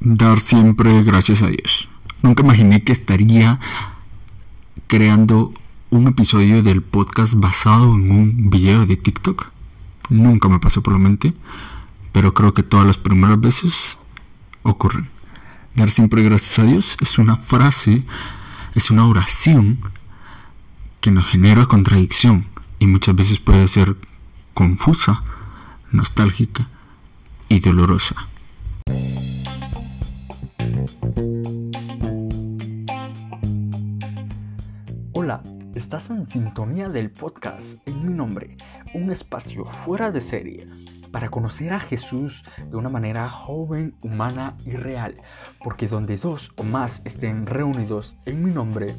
dar siempre gracias a Dios. Nunca imaginé que estaría creando un episodio del podcast basado en un video de TikTok. Nunca me pasó por la mente, pero creo que todas las primeras veces ocurren. Dar siempre gracias a Dios es una frase, es una oración que nos genera contradicción y muchas veces puede ser confusa, nostálgica y dolorosa. En sintonía del podcast en mi nombre, un espacio fuera de serie para conocer a Jesús de una manera joven, humana y real, porque donde dos o más estén reunidos en mi nombre,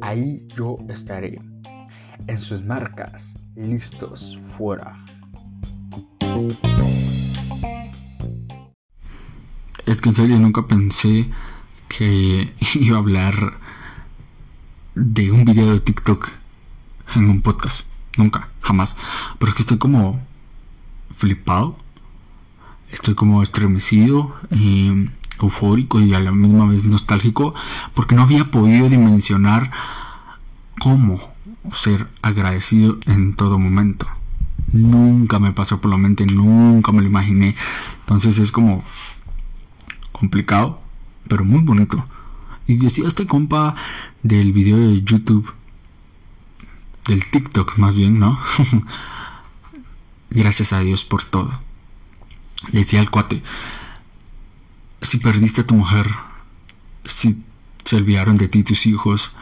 ahí yo estaré. En sus marcas, listos, fuera. Es que en serio nunca pensé que iba a hablar de un video de TikTok en un podcast. Nunca, jamás. Pero es que estoy como flipado. Estoy como estremecido, eh, eufórico y a la misma vez nostálgico porque no había podido dimensionar cómo ser agradecido en todo momento. Nunca me pasó por la mente, nunca me lo imaginé. Entonces es como complicado, pero muy bonito. Y decía este compa del video de YouTube, del TikTok más bien, ¿no? Gracias a Dios por todo. Decía el cuate, si perdiste a tu mujer, si se olvidaron de ti tus hijos,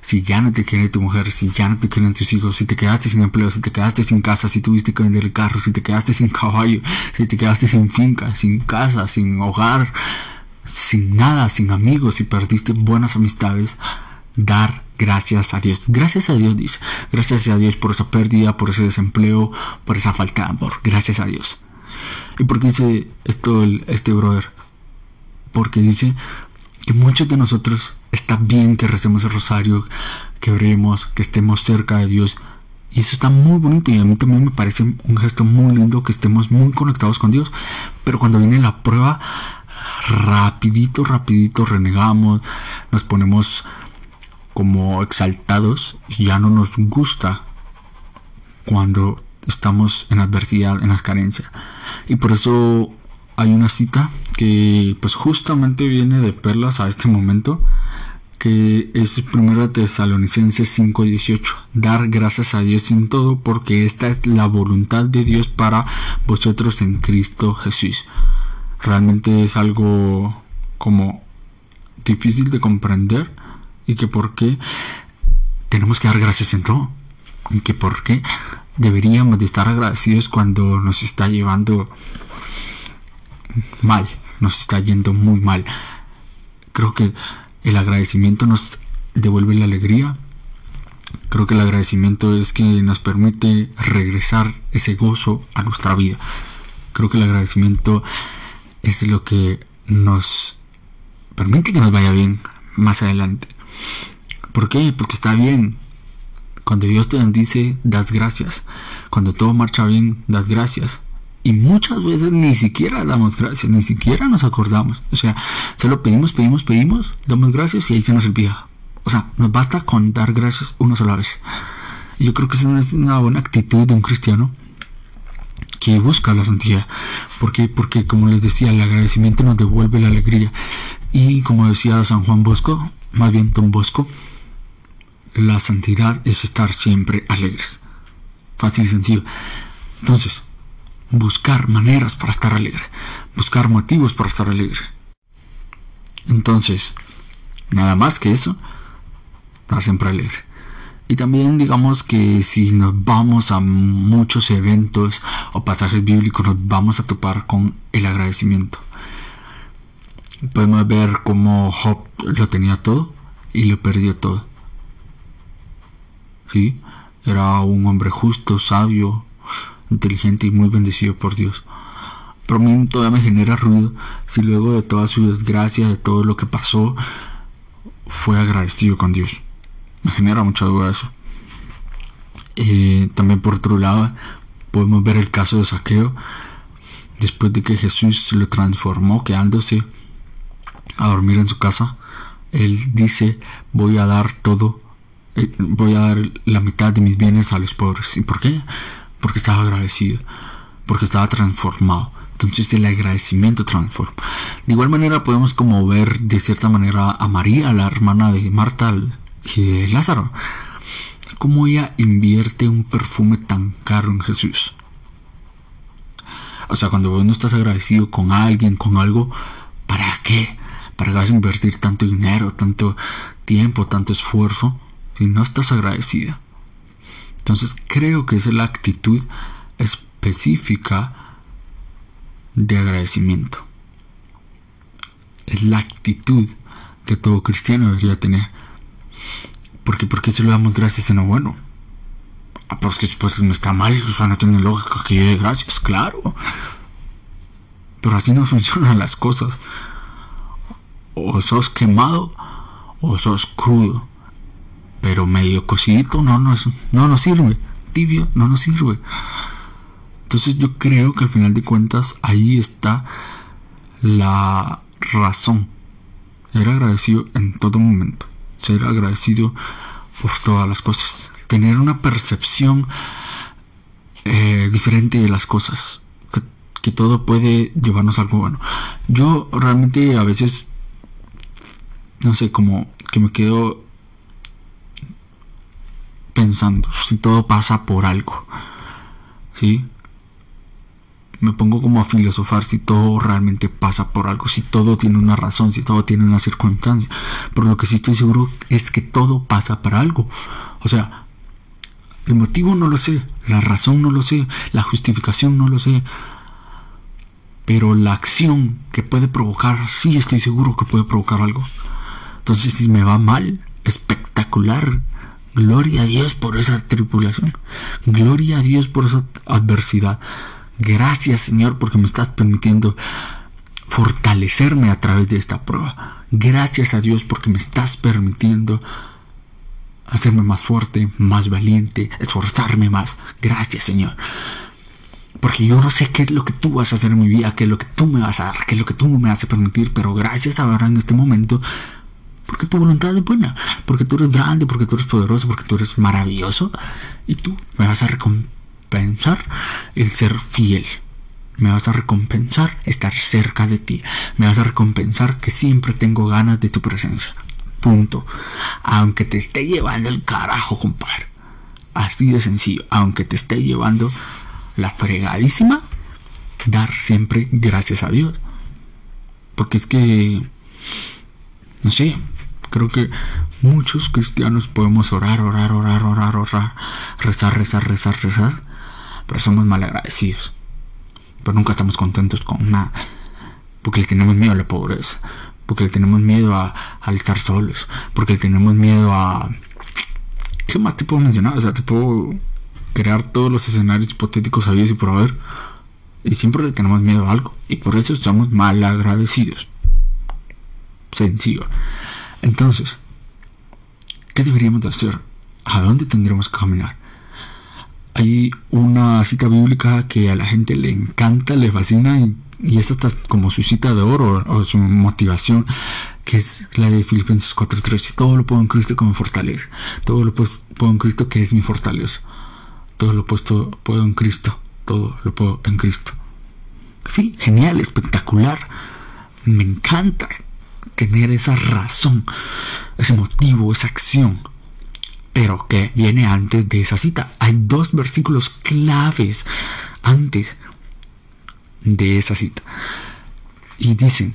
si ya no te quiere tu mujer, si ya no te quieren tus hijos, si te quedaste sin empleo, si te quedaste sin casa, si tuviste que vender el carro, si te quedaste sin caballo, si te quedaste sin finca, sin casa, sin hogar, sin nada, sin amigos, si perdiste buenas amistades, dar gracias a Dios. Gracias a Dios, dice. Gracias a Dios por esa pérdida, por ese desempleo, por esa falta de amor. Gracias a Dios. ¿Y por qué dice esto este brother? Porque dice que muchos de nosotros está bien que recemos el rosario, que oremos, que estemos cerca de Dios. Y eso está muy bonito y a mí también me parece un gesto muy lindo que estemos muy conectados con Dios. Pero cuando viene la prueba, rapidito, rapidito renegamos, nos ponemos como exaltados ya no nos gusta cuando estamos en adversidad, en las carencias. Y por eso hay una cita que pues justamente viene de perlas a este momento que es primero Tesalonicenses 5:18, dar gracias a Dios en todo porque esta es la voluntad de Dios para vosotros en Cristo Jesús. Realmente es algo como difícil de comprender y que por qué tenemos que dar gracias en todo y que por qué deberíamos de estar agradecidos cuando nos está llevando mal, nos está yendo muy mal. Creo que el agradecimiento nos devuelve la alegría. Creo que el agradecimiento es que nos permite regresar ese gozo a nuestra vida. Creo que el agradecimiento es lo que nos permite que nos vaya bien más adelante. ¿Por qué? Porque está bien. Cuando Dios te bendice, das gracias. Cuando todo marcha bien, das gracias. Y muchas veces ni siquiera damos gracias, ni siquiera nos acordamos. O sea, solo pedimos, pedimos, pedimos, damos gracias y ahí se nos olvida. O sea, nos basta con dar gracias una sola vez. yo creo que esa es una buena actitud de un cristiano que busca la santidad. porque Porque, como les decía, el agradecimiento nos devuelve la alegría. Y como decía San Juan Bosco, más bien Don Bosco, la santidad es estar siempre alegres. Fácil y sencillo. Entonces, buscar maneras para estar alegre, buscar motivos para estar alegre. Entonces, nada más que eso, estar siempre alegre. Y también digamos que si nos vamos a muchos eventos o pasajes bíblicos, nos vamos a topar con el agradecimiento. Podemos ver cómo Job lo tenía todo y lo perdió todo. ¿Sí? Era un hombre justo, sabio, inteligente y muy bendecido por Dios. Pero a mí todavía me genera ruido si luego de toda su desgracia, de todo lo que pasó, fue agradecido con Dios. Me genera mucha duda eso. Eh, también por otro lado, podemos ver el caso de Saqueo, después de que Jesús lo transformó, quedándose a dormir en su casa, él dice, voy a dar todo, eh, voy a dar la mitad de mis bienes a los pobres. ¿Y por qué? Porque estaba agradecido, porque estaba transformado. Entonces el agradecimiento transforma. De igual manera podemos como ver de cierta manera a María, la hermana de Marta y de Lázaro. Cómo ella invierte un perfume tan caro en Jesús. O sea, cuando vos no estás agradecido con alguien, con algo, ¿para qué? ¿Para qué vas a invertir tanto dinero, tanto tiempo, tanto esfuerzo si no estás agradecida? Entonces creo que es la actitud específica de agradecimiento. Es la actitud que todo cristiano debería tener. Porque ¿por qué se lo damos gracias en lo bueno? Ah, pues que pues no está mal, o sea, tiene lógica que yo gracias, claro. Pero así no funcionan las cosas. O sos quemado o sos crudo. Pero medio cocidito no nos, no nos sirve. Tibio no nos sirve. Entonces yo creo que al final de cuentas ahí está la razón. Ser agradecido en todo momento. Ser agradecido por todas las cosas. Tener una percepción eh, diferente de las cosas. Que, que todo puede llevarnos a algo bueno. Yo realmente a veces, no sé, como que me quedo pensando si todo pasa por algo. ¿Sí? me pongo como a filosofar si todo realmente pasa por algo, si todo tiene una razón, si todo tiene una circunstancia. Pero lo que sí estoy seguro es que todo pasa para algo. O sea, el motivo no lo sé, la razón no lo sé, la justificación no lo sé. Pero la acción que puede provocar, sí estoy seguro que puede provocar algo. Entonces, si me va mal, espectacular. Gloria a Dios por esa tripulación. Gloria a Dios por esa adversidad. Gracias Señor porque me estás permitiendo fortalecerme a través de esta prueba. Gracias a Dios porque me estás permitiendo hacerme más fuerte, más valiente, esforzarme más. Gracias Señor. Porque yo no sé qué es lo que tú vas a hacer en mi vida, qué es lo que tú me vas a dar, qué es lo que tú me vas a permitir, pero gracias ahora en este momento, porque tu voluntad es buena, porque tú eres grande, porque tú eres poderoso, porque tú eres maravilloso, y tú me vas a recompensar el ser fiel. Me vas a recompensar estar cerca de ti. Me vas a recompensar que siempre tengo ganas de tu presencia. Punto. Aunque te esté llevando el carajo, compadre. Así de sencillo. Aunque te esté llevando la fregadísima, dar siempre gracias a Dios. Porque es que, no sé, creo que muchos cristianos podemos orar, orar, orar, orar, orar, rezar, rezar, rezar, rezar pero somos mal agradecidos. Pero nunca estamos contentos con nada. Porque le tenemos miedo a la pobreza. Porque le tenemos miedo a, estar solos. Porque le tenemos miedo a... ¿Qué más te puedo mencionar? O sea, te puedo crear todos los escenarios hipotéticos habidos y por haber. Y siempre le tenemos miedo a algo. Y por eso somos mal agradecidos. Sencillo. Entonces, ¿qué deberíamos de hacer? ¿A dónde tendremos que caminar? hay una cita bíblica que a la gente le encanta, le fascina y, y es hasta como su cita de oro o, su motivación, que es la de Filipenses 4.3. Todo lo puedo en Cristo que me fortalece. Todo lo puedo en Cristo que es mi fortaleza. Todo lo puedo, puedo en Cristo. Todo lo puedo en Cristo. Sí, genial, espectacular. Me encanta tener esa razón, ese motivo, esa acción pero que viene antes de esa cita. Hay dos versículos claves antes de esa cita. Y dicen,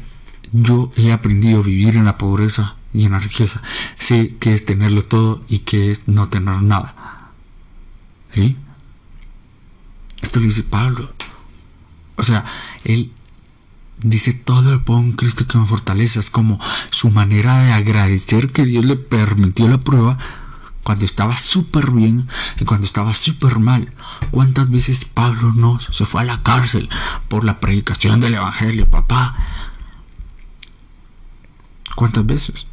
yo he aprendido a vivir en la pobreza y en la riqueza. Sé que es tenerlo todo y que es no tener nada. ¿Sí? Esto lo dice Pablo. O sea, él dice todo el puedo en Cristo que me fortalece. Es como su manera de agradecer que Dios le permitió la prueba cuando estaba súper bien y cuando estaba súper mal. ¿Cuántas veces Pablo no se fue a la cárcel por la predicación del Evangelio, papá? ¿Cuántas veces?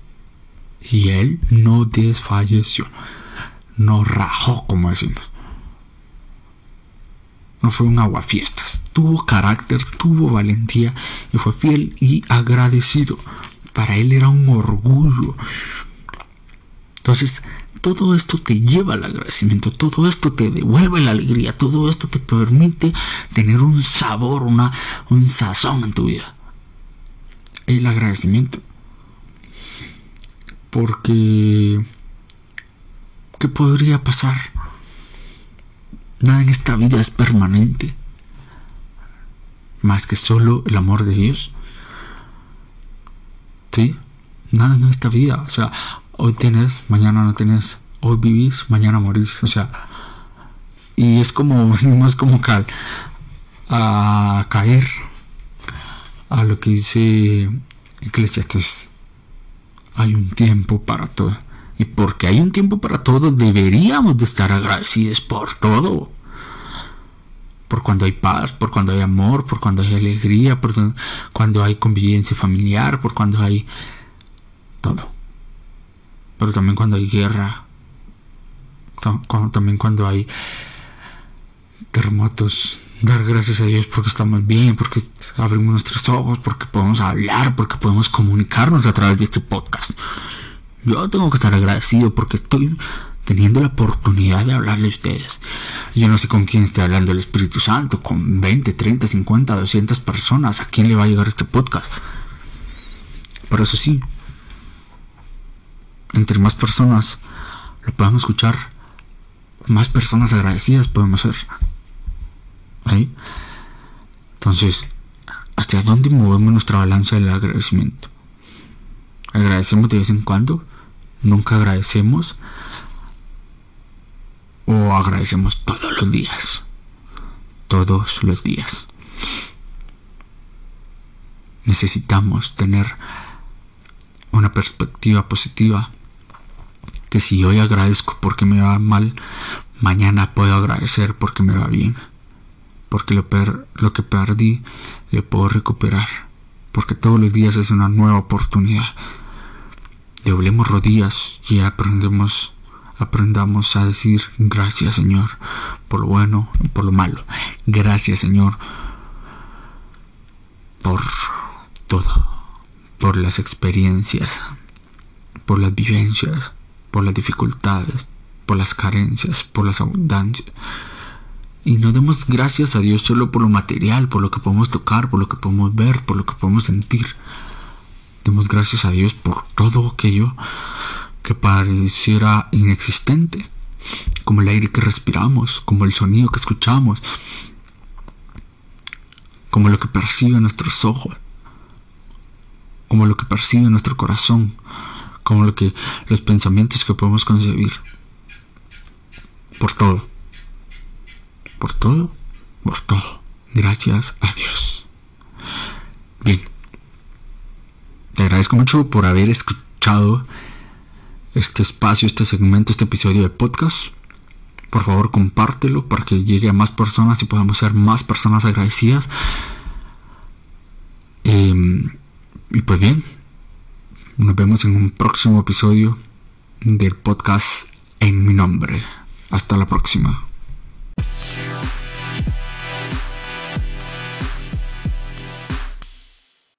Y él no desfalleció, no rajó, como decimos. No fue un aguafiestas. Tuvo carácter, tuvo valentía y fue fiel y agradecido. Para él era un orgullo. Entonces, todo esto te lleva al agradecimiento, todo esto te devuelve la alegría, todo esto te permite tener un sabor, una, un sazón en tu vida. El agradecimiento. Porque... ¿Qué podría pasar? Nada en esta vida es permanente. Más que solo el amor de Dios. ¿Sí? Nada en esta vida. O sea, hoy tienes, mañana no tienes, hoy vivís, mañana morís, o sea, y es como, venimos como cal, a caer a lo que dice Eclesiastes, hay un tiempo para todo, y porque hay un tiempo para todo, deberíamos de estar agradecidos por todo, por cuando hay paz, por cuando hay amor, por cuando hay alegría, por cuando hay convivencia familiar, por cuando hay todo pero también cuando hay guerra, también cuando hay terremotos, dar gracias a Dios porque estamos bien, porque abrimos nuestros ojos, porque podemos hablar, porque podemos comunicarnos a través de este podcast. Yo tengo que estar agradecido porque estoy teniendo la oportunidad de hablarle a ustedes. Yo no sé con quién esté hablando el Espíritu Santo, con 20, 30, 50, 200 personas, ¿a quién le va a llegar este podcast? Por eso sí, entre más personas lo podamos escuchar, más personas agradecidas podemos ser. ¿Ahí? Entonces, ¿hacia dónde movemos nuestra balanza del agradecimiento? ¿Agradecemos de vez en cuando? ¿Nunca agradecemos? ¿O agradecemos todos los días? Todos los días. Necesitamos tener una perspectiva positiva que si hoy agradezco porque me va mal, mañana puedo agradecer porque me va bien. Porque lo, lo que perdí lo puedo recuperar. Porque todos los días es una nueva oportunidad. Doblemos rodillas y aprendemos, aprendamos a decir gracias Señor por lo bueno y por lo malo. Gracias Señor por todo, por las experiencias, por las vivencias por las dificultades, por las carencias, por las abundancias. Y no demos gracias a Dios solo por lo material, por lo que podemos tocar, por lo que podemos ver, por lo que podemos sentir. Demos gracias a Dios por todo aquello que pareciera inexistente, como el aire que respiramos, como el sonido que escuchamos, como lo que percibe nuestros ojos, como lo que percibe nuestro corazón, como lo que los pensamientos que podemos concebir. Por todo. Por todo. Por todo. Gracias a Dios. Bien. Te agradezco mucho por haber escuchado este espacio, este segmento, este episodio de podcast. Por favor, compártelo para que llegue a más personas y podamos ser más personas agradecidas. Em, y pues bien, nos vemos en un próximo episodio del podcast en mi nombre. Hasta la próxima.